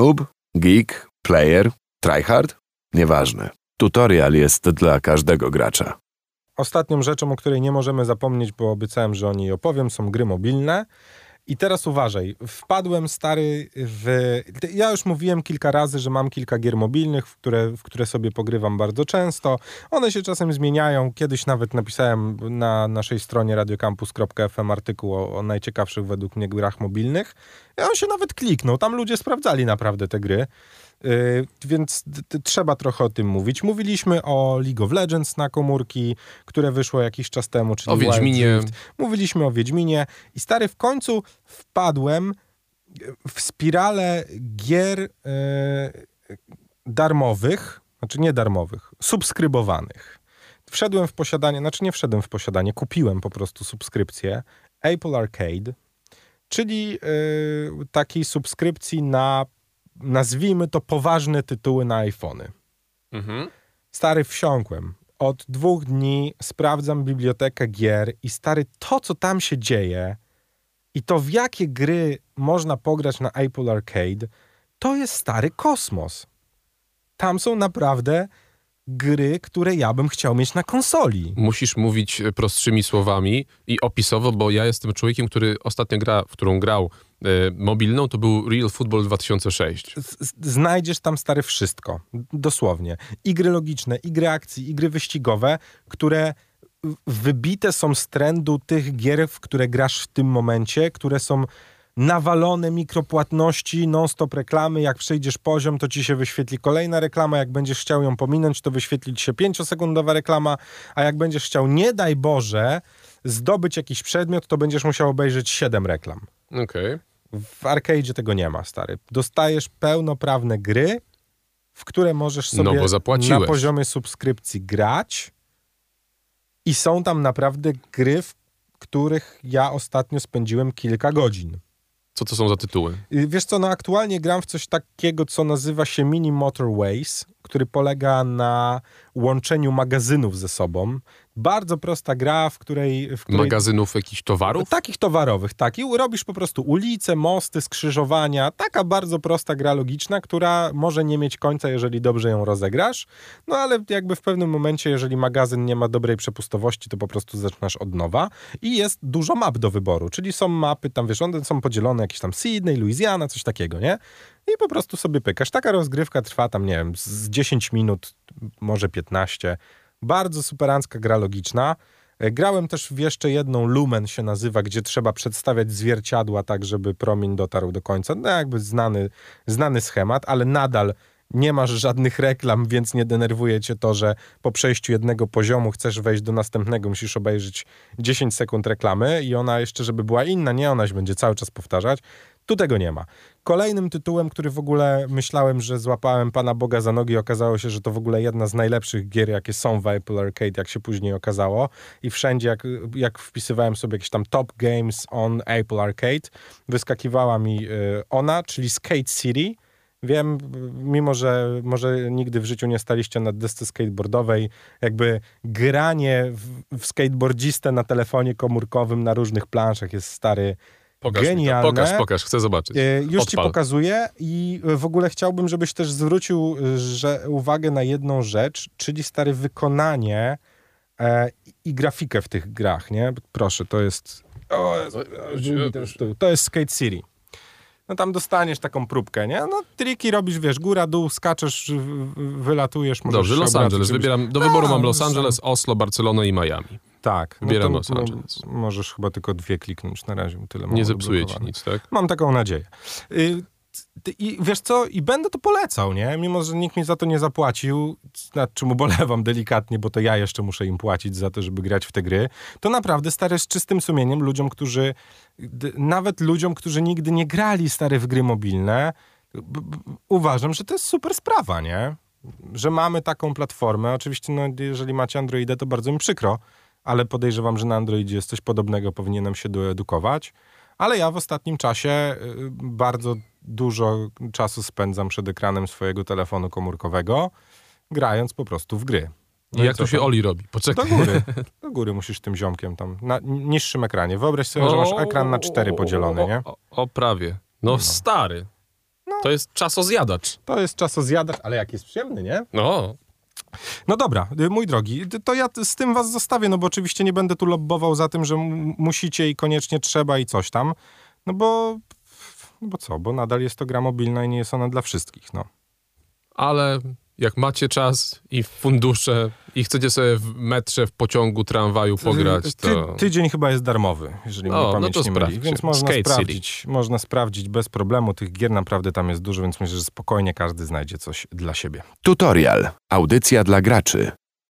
Noob, geek, player, tryhard? Nieważne. Tutorial jest dla każdego gracza. Ostatnią rzeczą, o której nie możemy zapomnieć, bo obiecałem, że o niej opowiem, są gry mobilne. I teraz uważaj, wpadłem stary w. Ja już mówiłem kilka razy, że mam kilka gier mobilnych, w które, w które sobie pogrywam bardzo często. One się czasem zmieniają. Kiedyś nawet napisałem na naszej stronie radiocampus.fm artykuł o, o najciekawszych według mnie grach mobilnych. I on się nawet kliknął. Tam ludzie sprawdzali naprawdę te gry. Yy, więc trzeba trochę o tym mówić. Mówiliśmy o League of Legends na komórki, które wyszło jakiś czas temu, czyli o Wiedźminie. Mówiliśmy o Wiedźminie i stary, w końcu wpadłem w spiralę gier yy, darmowych, znaczy nie darmowych, subskrybowanych. Wszedłem w posiadanie, znaczy nie wszedłem w posiadanie, kupiłem po prostu subskrypcję Apple Arcade, czyli yy, takiej subskrypcji na nazwijmy to poważne tytuły na iPhony. Mhm. Stary, wsiąkłem. Od dwóch dni sprawdzam bibliotekę gier i stary, to co tam się dzieje i to w jakie gry można pograć na Apple Arcade, to jest stary kosmos. Tam są naprawdę gry, które ja bym chciał mieć na konsoli. Musisz mówić prostszymi słowami i opisowo, bo ja jestem człowiekiem, który ostatnio gra, w którą grał e, mobilną, to był Real Football 2006. Z, znajdziesz tam stary wszystko, dosłownie. I gry logiczne, i gry akcji, i gry wyścigowe, które wybite są z trendu tych gier, w które grasz w tym momencie, które są nawalone mikropłatności, non-stop reklamy. Jak przejdziesz poziom, to ci się wyświetli kolejna reklama. Jak będziesz chciał ją pominąć, to wyświetli ci się pięciosekundowa reklama. A jak będziesz chciał, nie daj Boże, zdobyć jakiś przedmiot, to będziesz musiał obejrzeć siedem reklam. Okej. Okay. W arcade tego nie ma, stary. Dostajesz pełnoprawne gry, w które możesz no, sobie no, na poziomie subskrypcji grać. I są tam naprawdę gry, w których ja ostatnio spędziłem kilka godzin. Co to są za tytuły? Y, wiesz co, no aktualnie gram w coś takiego, co nazywa się Mini Motorways, który polega na łączeniu magazynów ze sobą. Bardzo prosta gra, w której... W której Magazynów jakichś towarów? Takich towarowych, tak. I robisz po prostu ulice, mosty, skrzyżowania. Taka bardzo prosta gra logiczna, która może nie mieć końca, jeżeli dobrze ją rozegrasz. No ale jakby w pewnym momencie, jeżeli magazyn nie ma dobrej przepustowości, to po prostu zaczynasz od nowa. I jest dużo map do wyboru, czyli są mapy, tam wiesz, one są podzielone jakieś tam Sydney, Louisiana, coś takiego, nie? I po prostu sobie pykasz. Taka rozgrywka trwa tam, nie wiem, z 10 minut, może 15 bardzo superancka gra logiczna. E, grałem też w jeszcze jedną, Lumen się nazywa, gdzie trzeba przedstawiać zwierciadła tak, żeby promień dotarł do końca. No jakby znany, znany schemat, ale nadal nie masz żadnych reklam, więc nie denerwuje cię to, że po przejściu jednego poziomu chcesz wejść do następnego, musisz obejrzeć 10 sekund reklamy i ona jeszcze, żeby była inna, nie, ona się będzie cały czas powtarzać. Tu tego nie ma. Kolejnym tytułem, który w ogóle myślałem, że złapałem Pana Boga za nogi, okazało się, że to w ogóle jedna z najlepszych gier, jakie są w Apple Arcade, jak się później okazało. I wszędzie, jak, jak wpisywałem sobie jakieś tam top games on Apple Arcade, wyskakiwała mi y, ona, czyli Skate City. Wiem, mimo że może nigdy w życiu nie staliście na desce skateboardowej, jakby granie w, w skateboardzistę na telefonie komórkowym na różnych planszach jest stary Pokaż Genialne. Pokaż, pokaż, chcę zobaczyć. E, już Odpal. ci pokazuję i w ogóle chciałbym, żebyś też zwrócił że, uwagę na jedną rzecz, czyli stare wykonanie e, i grafikę w tych grach, nie? Proszę, to jest... O, to jest Skate City. No tam dostaniesz taką próbkę, nie? No triki robisz, wiesz, góra, dół, skaczesz, wylatujesz. Dobrze, Los Angeles. Wybieram, do wyboru mam Los Angeles, Oslo, Barcelonę i Miami. Tak. No Los Angeles. możesz chyba tylko dwie kliknąć na razie. Tyle Nie zepsuje ci nic, tak? Mam taką nadzieję. Y, I wiesz co, i będę to polecał, nie? Mimo, że nikt mi za to nie zapłacił, nad czym ubolewam delikatnie, bo to ja jeszcze muszę im płacić za to, żeby grać w te gry, to naprawdę stary z czystym sumieniem ludziom, którzy, nawet ludziom, którzy nigdy nie grali stare w gry mobilne, uważam, że to jest super sprawa, nie? Że mamy taką platformę. Oczywiście, no, jeżeli macie Androida, to bardzo mi przykro, ale podejrzewam, że na Androidzie jest coś podobnego, powinienem się doedukować. Ale ja w ostatnim czasie y, bardzo dużo czasu spędzam przed ekranem swojego telefonu komórkowego, grając po prostu w gry. No I jak to się Oli robi? Poczekaj. Do góry. Do góry musisz tym ziomkiem tam, na niższym ekranie. Wyobraź sobie, o, że masz ekran na cztery podzielony, nie? O, o, o prawie. No, no, stary. No To jest czasozjadacz. To jest czasozjadacz, ale jak jest przyjemny, nie? No, No dobra, y, mój drogi, y, to ja z tym was zostawię, no bo oczywiście nie będę tu lobbował za tym, że musicie i koniecznie trzeba i coś tam, no bo, no bo co, bo nadal jest to gra mobilna i nie jest ona dla wszystkich, no. ale jak macie czas i fundusze i chcecie sobie w metrze, w pociągu, tramwaju pograć, Ty, to... tydzień chyba jest darmowy, jeżeli O, mnie no pamięć to nie myli, więc można Skate City. sprawdzić, można sprawdzić bez problemu, tych gier naprawdę tam jest dużo, więc myślę, że spokojnie każdy znajdzie coś dla siebie. Tutorial. Audycja dla graczy.